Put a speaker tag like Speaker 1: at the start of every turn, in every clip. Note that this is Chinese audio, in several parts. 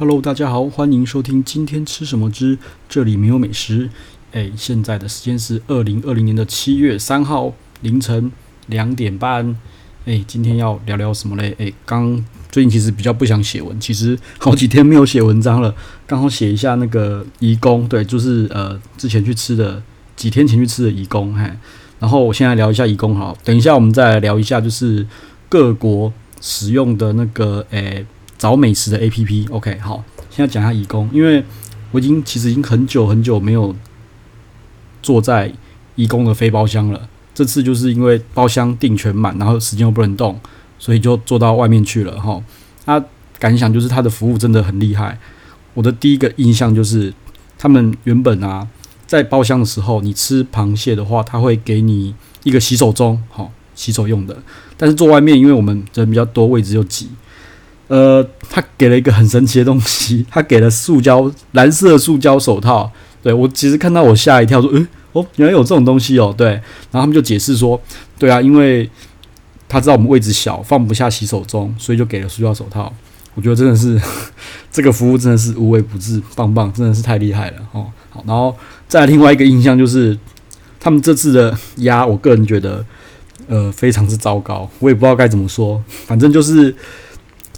Speaker 1: Hello，大家好，欢迎收听今天吃什么之这里没有美食。哎，现在的时间是二零二零年的七月三号凌晨两点半。哎，今天要聊聊什么嘞？哎，刚最近其实比较不想写文，其实好几天没有写文章了，刚好写一下那个移工，对，就是呃之前去吃的几天前去吃的移工，嘿，然后我现在聊一下移工，好，等一下我们再来聊一下就是各国使用的那个哎。找美食的 APP，OK，好，现在讲一下义工，因为我已经其实已经很久很久没有坐在义工的非包厢了。这次就是因为包厢订全满，然后时间又不能动，所以就坐到外面去了哈。他感想就是他的服务真的很厉害。我的第一个印象就是，他们原本啊在包厢的时候，你吃螃蟹的话，他会给你一个洗手钟，好，洗手用的。但是坐外面，因为我们人比较多，位置又挤。呃，他给了一个很神奇的东西，他给了塑胶蓝色塑胶手套。对，我其实看到我吓一跳，说：“诶、欸，哦，原来有这种东西哦。”对，然后他们就解释说：“对啊，因为他知道我们位置小，放不下洗手钟，所以就给了塑胶手套。”我觉得真的是 这个服务真的是无微不至，棒棒，真的是太厉害了哦。好，然后再来另外一个印象就是，他们这次的压，我个人觉得呃非常之糟糕，我也不知道该怎么说，反正就是。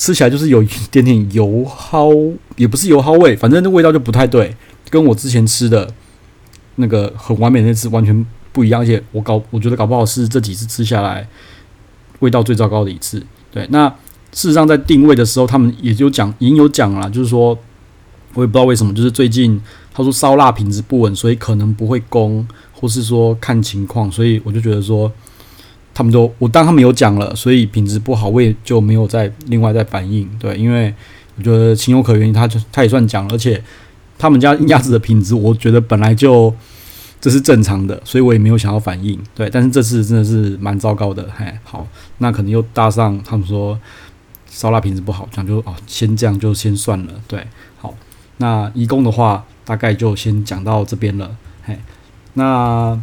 Speaker 1: 吃起来就是有一点点油蒿，也不是油蒿味，反正那味道就不太对，跟我之前吃的那个很完美的那次完全不一样。而且我搞，我觉得搞不好是这几次吃下来味道最糟糕的一次。对，那事实上在定位的时候，他们也就讲，已经有讲了，就是说我也不知道为什么，就是最近他说烧腊品质不稳，所以可能不会供，或是说看情况，所以我就觉得说。他们都我当他们有讲了，所以品质不好，我也就没有再另外再反应。对，因为我觉得情有可原，他就他也算讲了，而且他们家鸭子的品质，我觉得本来就这是正常的，所以我也没有想要反应。对，但是这次真的是蛮糟糕的。嘿，好，那可能又搭上他们说烧腊品质不好，讲就哦，先这样就先算了。对，好，那移工的话大概就先讲到这边了。嘿，那。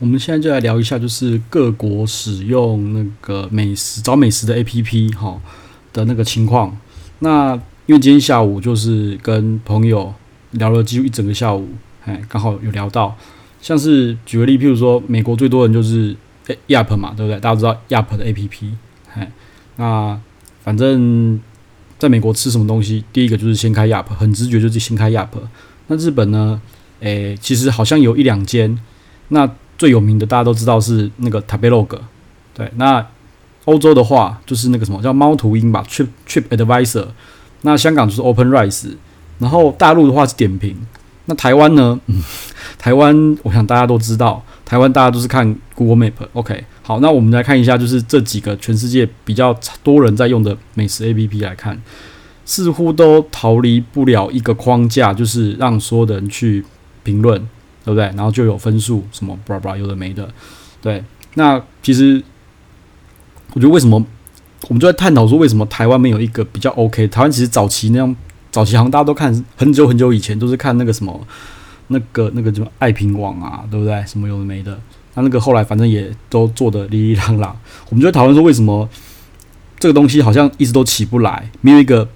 Speaker 1: 我们现在就来聊一下，就是各国使用那个美食找美食的 APP 哈的那个情况。那因为今天下午就是跟朋友聊了几乎一整个下午，哎，刚好有聊到，像是举个例，譬如说美国最多人就是 Yelp 嘛，对不对？大家知道 Yelp 的 APP，哎，那反正在美国吃什么东西，第一个就是先开 Yelp，很直觉就是先开 Yelp。那日本呢？诶，其实好像有一两间，那。最有名的大家都知道是那个 Tabelog，对。那欧洲的话就是那个什么叫猫头鹰吧，Trip Trip Advisor。那香港就是 Open Rise，然后大陆的话是点评。那台湾呢？嗯，台湾我想大家都知道，台湾大家都是看 Google Map。OK，好，那我们来看一下，就是这几个全世界比较多人在用的美食 APP 来看，似乎都逃离不了一个框架，就是让所有的人去评论。对不对？然后就有分数，什么巴拉巴拉，有的没的。对，那其实我觉得为什么我们就在探讨说，为什么台湾没有一个比较 OK？台湾其实早期那样，早期好像大家都看很久很久以前都是看那个什么那个那个什么爱拼网啊，对不对？什么有的没的。那那个后来反正也都做的哩哩啷啷。我们就在讨论说，为什么这个东西好像一直都起不来，没有一个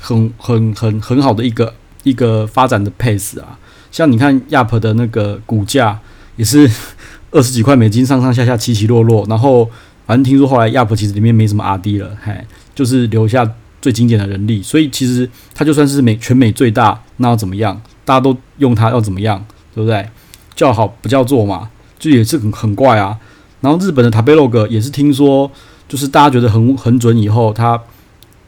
Speaker 1: 很很很很好的一个一个发展的 pace 啊。像你看亚普的那个股价也是 二十几块美金，上上下下起起落落。然后反正听说后来亚普其实里面没什么 RD 了，嘿，就是留下最精简的人力。所以其实它就算是美全美最大，那要怎么样？大家都用它要怎么样？对不对？叫好不叫座嘛，就也是很很怪啊。然后日本的 Tabelog 也是听说，就是大家觉得很很准以后，它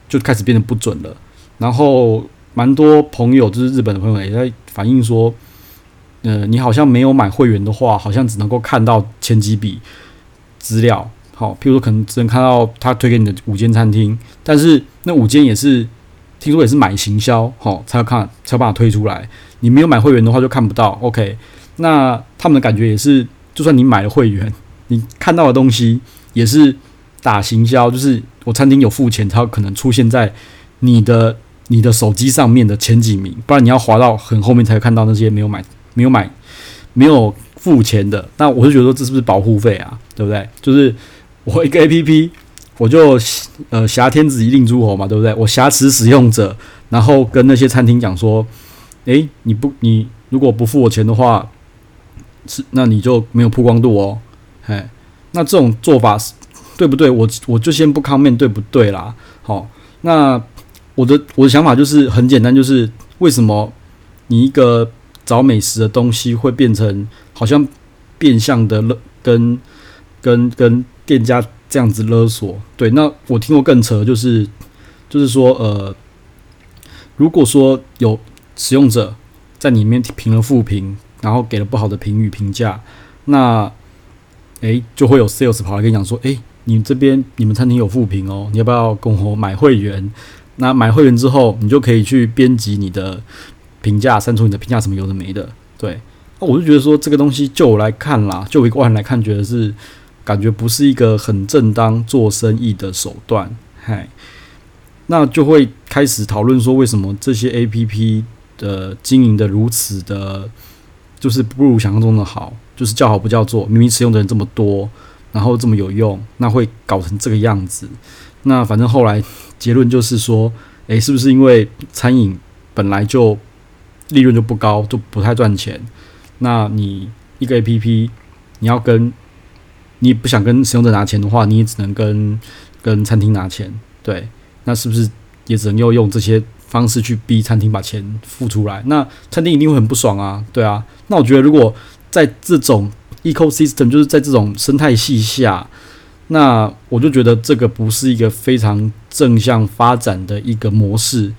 Speaker 1: 就开始变得不准了。然后蛮多朋友就是日本的朋友也在。反映说，呃，你好像没有买会员的话，好像只能够看到前几笔资料。好，譬如说可能只能看到他推给你的五间餐厅，但是那五间也是听说也是买行销，好才要看才有办法推出来。你没有买会员的话就看不到。OK，那他们的感觉也是，就算你买了会员，你看到的东西也是打行销，就是我餐厅有付钱，才有可能出现在你的。你的手机上面的前几名，不然你要滑到很后面才会看到那些没有买、没有买、没有付钱的。那我就觉得说，这是不是保护费啊？对不对？就是我一个 APP，我就呃挟天子以令诸侯嘛，对不对？我挟持使用者，然后跟那些餐厅讲说，诶，你不你如果不付我钱的话，是那你就没有曝光度哦，嘿，那这种做法是对不对？我我就先不看面对不对啦，好，那我的我的想法就是很简单，就是为什么你一个找美食的东西会变成好像变相的勒跟跟跟店家这样子勒索？对，那我听过更扯，就是就是说呃。如果说有使用者在里面评了负评，然后给了不好的评语评价，那诶就会有 sales 跑来跟你讲说，诶，你这边你们餐厅有负评哦，你要不要跟我买会员？那买会员之后，你就可以去编辑你的评价，删除你的评价，什么有的没的。对，那我就觉得说这个东西，就我来看啦，就我一个人来看，觉得是感觉不是一个很正当做生意的手段，嗨。那就会开始讨论说，为什么这些 APP 的经营的如此的，就是不如想象中的好，就是叫好不叫座。明明使用的人这么多，然后这么有用，那会搞成这个样子。那反正后来结论就是说，诶，是不是因为餐饮本来就利润就不高，就不太赚钱？那你一个 APP，你要跟你不想跟使用者拿钱的话，你也只能跟跟餐厅拿钱，对。那是不是也只能又用这些方式去逼餐厅把钱付出来？那餐厅一定会很不爽啊，对啊。那我觉得，如果在这种 ecosystem，就是在这种生态系下，那我就觉得这个不是一个非常正向发展的一个模式，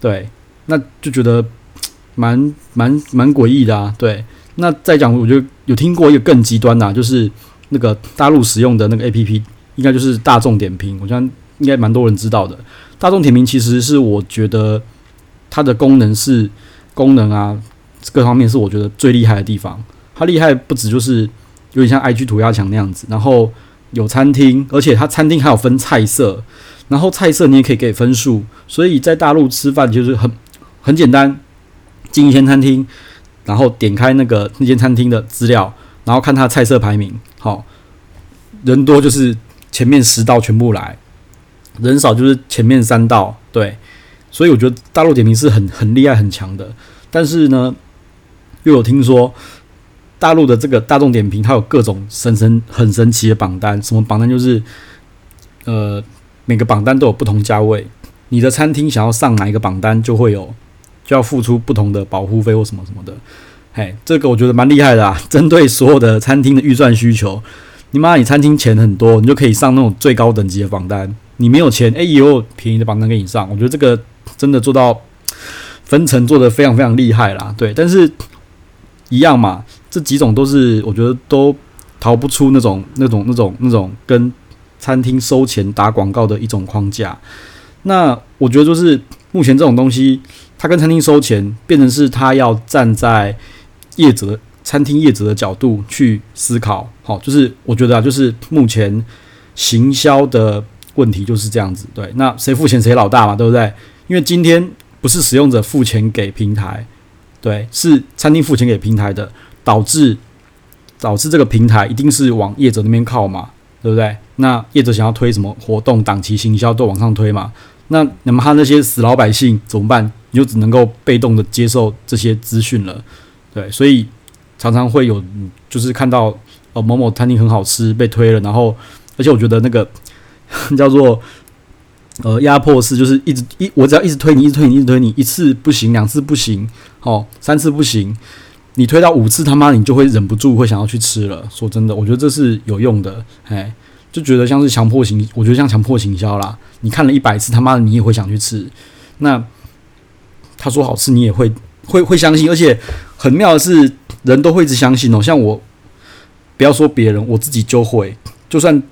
Speaker 1: 对。那就觉得蛮蛮蛮诡异的啊，对。那再讲，我觉得有听过一个更极端的啊，就是那个大陆使用的那个 APP，应该就是大众点评，我想。应该蛮多人知道的。大众点评其实是我觉得它的功能是功能啊，各方面是我觉得最厉害的地方。它厉害不止就是有点像 IG 涂鸦墙那样子，然后有餐厅，而且它餐厅还有分菜色，然后菜色你也可以给分数。所以在大陆吃饭就是很很简单，进一间餐厅，然后点开那个那间餐厅的资料，然后看它菜色排名。好，人多就是前面十道全部来。人少就是前面三道，对，所以我觉得大陆点评是很很厉害很强的。但是呢，又有听说大陆的这个大众点评，它有各种神神很神奇的榜单。什么榜单？就是呃，每个榜单都有不同价位。你的餐厅想要上哪一个榜单，就会有就要付出不同的保护费或什么什么的。嘿，这个我觉得蛮厉害的啊！针对所有的餐厅的预算需求，你妈，你餐厅钱很多，你就可以上那种最高等级的榜单。你没有钱，诶，也有便宜的榜单给你上。我觉得这个真的做到分层做得非常非常厉害啦，对。但是一样嘛，这几种都是我觉得都逃不出那种那种那种那种跟餐厅收钱打广告的一种框架。那我觉得就是目前这种东西，它跟餐厅收钱，变成是他要站在业者餐厅业者的角度去思考。好，就是我觉得啊，就是目前行销的。问题就是这样子，对，那谁付钱谁老大嘛，对不对？因为今天不是使用者付钱给平台，对，是餐厅付钱给平台的，导致导致这个平台一定是往业者那边靠嘛，对不对？那业者想要推什么活动、档期行销都往上推嘛，那那么他那些死老百姓怎么办？你就只能够被动的接受这些资讯了，对，所以常常会有就是看到哦某某餐厅很好吃被推了，然后而且我觉得那个。叫做呃压迫式，就是一直一我只要一直推你，一直推你，一直推你，一次不行，两次不行，哦，三次不行，你推到五次，他妈你就会忍不住会想要去吃了。说真的，我觉得这是有用的，哎，就觉得像是强迫行，我觉得像强迫行销啦。你看了一百次，他妈的你也会想去吃。那他说好吃，你也会会会相信，而且很妙的是，人都会一直相信哦。像我，不要说别人，我自己就会，就算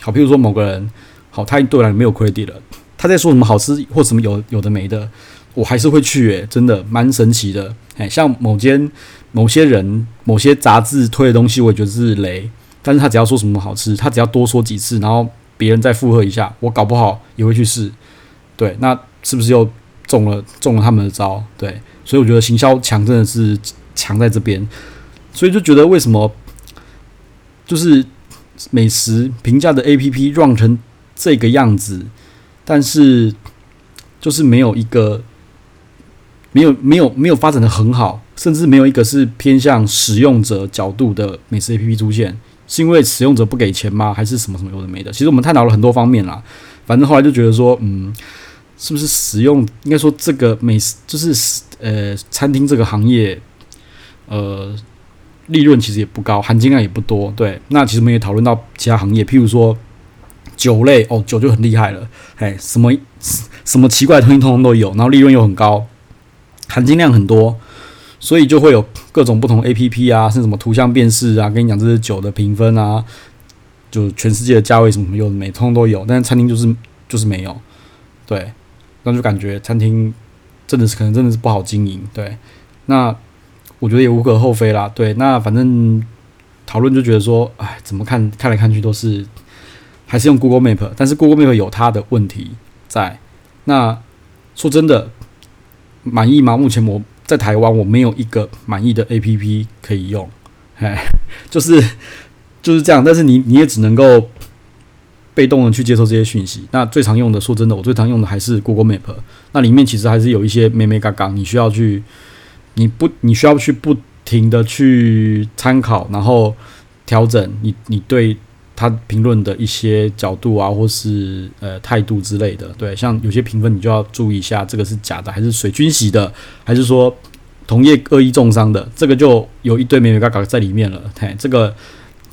Speaker 1: 好，譬如说某个人。好，他对我来没有 credit 了。他在说什么好吃或什么有有的没的，我还是会去诶、真的蛮神奇的。诶，像某间某些人某些杂志推的东西，我也觉得是雷。但是他只要说什么好吃，他只要多说几次，然后别人再附和一下，我搞不好也会去试。对，那是不是又中了中了他们的招？对，所以我觉得行销强真的是强在这边。所以就觉得为什么就是美食评价的 APP run 成。这个样子，但是就是没有一个没有没有没有发展的很好，甚至没有一个是偏向使用者角度的美食 APP 出现，是因为使用者不给钱吗？还是什么什么有的没的？其实我们探讨了很多方面啦，反正后来就觉得说，嗯，是不是使用应该说这个美食就是呃餐厅这个行业，呃利润其实也不高，含金量也不多。对，那其实我们也讨论到其他行业，譬如说酒类哦，酒就很厉害了，哎，什么什么奇怪的东西通通都有，然后利润又很高。含金量很多，所以就会有各种不同 APP 啊，是什么图像辨识啊，跟你讲这是酒的评分啊，就全世界的价位什么什么有的没，通通都有。但是餐厅就是就是没有，对，那就感觉餐厅真的是可能真的是不好经营。对，那我觉得也无可厚非啦。对，那反正讨论就觉得说，哎，怎么看看来看去都是还是用 Google Map，但是 Google Map 有它的问题在。那说真的。满意吗？目前我在台湾，我没有一个满意的 APP 可以用，哎，就是就是这样。但是你你也只能够被动的去接受这些讯息。那最常用的，说真的，我最常用的还是 Google Map。那里面其实还是有一些眉眉角角，你需要去，你不你需要去不停的去参考，然后调整你你对。他评论的一些角度啊，或是呃态度之类的，对，像有些评分你就要注意一下，这个是假的还是水军洗的，还是说同业恶意中伤的，这个就有一堆美美嘎嘎在里面了。嘿，这个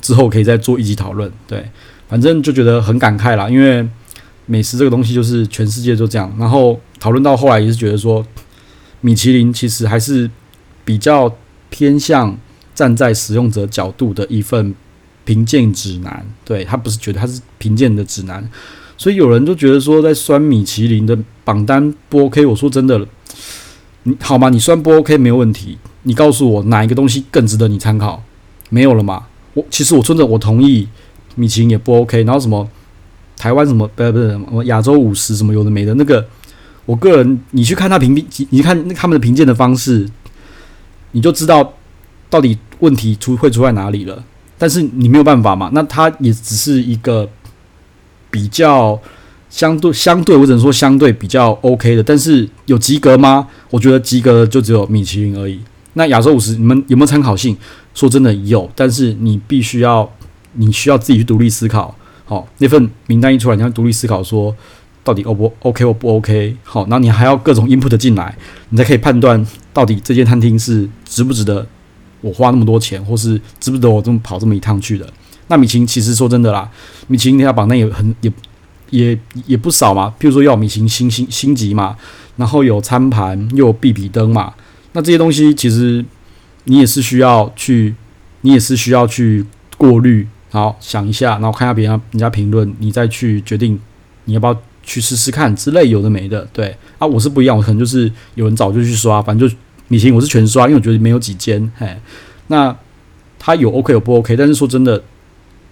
Speaker 1: 之后可以再做一集讨论。对，反正就觉得很感慨啦，因为美食这个东西就是全世界都这样。然后讨论到后来也是觉得说，米其林其实还是比较偏向站在使用者角度的一份。评鉴指南，对，他不是觉得他是评鉴的指南，所以有人就觉得说在酸米其林的榜单不 OK。我说真的，你好吗？你酸不 OK 没有问题，你告诉我哪一个东西更值得你参考？没有了嘛？我其实我真的我同意米其林也不 OK，然后什么台湾什么不不是什么亚洲五十什么有的没的那个，我个人你去看他评你看他们的评鉴的方式，你就知道到底问题出会出在哪里了。但是你没有办法嘛？那它也只是一个比较相对相对，我只能说相对比较 OK 的。但是有及格吗？我觉得及格的就只有米其林而已。那亚洲五十，你们有没有参考性？说真的有，但是你必须要，你需要自己去独立思考。好，那份名单一出来，你要独立思考说到底 O 不 OK 或不 OK。好，然后你还要各种 input 进来，你才可以判断到底这间餐厅是值不值得。我花那么多钱，或是值不值得我这么跑这么一趟去的？那米其林其实说真的啦，米其林那条榜单也很也也也不少嘛。譬如说要米其林星星星级嘛，然后有餐盘又有壁比灯嘛。那这些东西其实你也是需要去，你也是需要去过滤，好想一下，然后看下别人人家评论，你再去决定你要不要去试试看之类有的没的。对啊，我是不一样，我可能就是有人早就去刷，反正就。米其林我是全刷，因为我觉得没有几间，嘿，那它有 OK 有不 OK，但是说真的，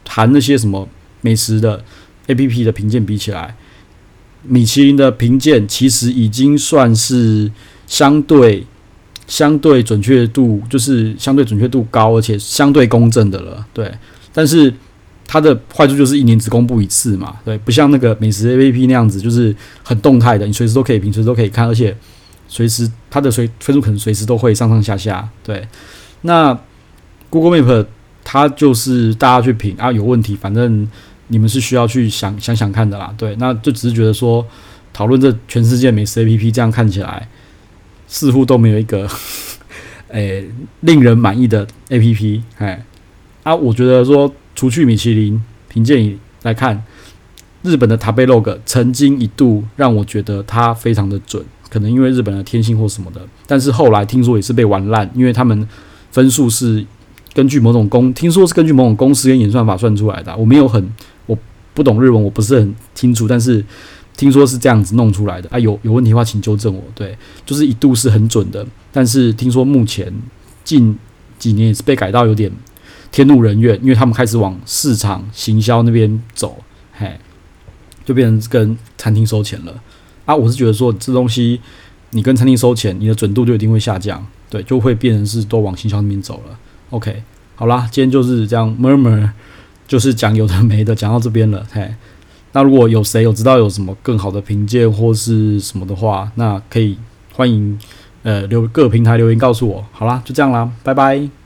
Speaker 1: 含那些什么美食的 APP 的评鉴比起来，米其林的评鉴其实已经算是相对相对准确度，就是相对准确度高，而且相对公正的了，对。但是它的坏处就是一年只公布一次嘛，对，不像那个美食 APP 那样子，就是很动态的，你随时都可以评，随时都可以看，而且。随时，它的随分数可能随时都会上上下下。对，那 Google Map 它就是大家去评啊，有问题，反正你们是需要去想想想看的啦。对，那就只是觉得说，讨论这全世界美食 APP，这样看起来似乎都没有一个 诶、令人满意的 APP。哎，啊，我觉得说，除去米其林评鉴来看，日本的 Tabelog 曾经一度让我觉得它非常的准。可能因为日本的天性或什么的，但是后来听说也是被玩烂，因为他们分数是根据某种公，听说是根据某种公式跟演算法算出来的。我没有很，我不懂日文，我不是很清楚，但是听说是这样子弄出来的啊。有有问题的话，请纠正我。对，就是一度是很准的，但是听说目前近几年也是被改到有点天怒人怨，因为他们开始往市场行销那边走，嘿，就变成跟餐厅收钱了。啊，我是觉得说这东西，你跟餐厅收钱，你的准度就一定会下降，对，就会变成是都往行销那边走了。OK，好啦，今天就是这样，murmur 就是讲有的没的，讲到这边了。嘿，那如果有谁有知道有什么更好的评鉴或是什么的话，那可以欢迎呃留各平台留言告诉我。好啦，就这样啦，拜拜。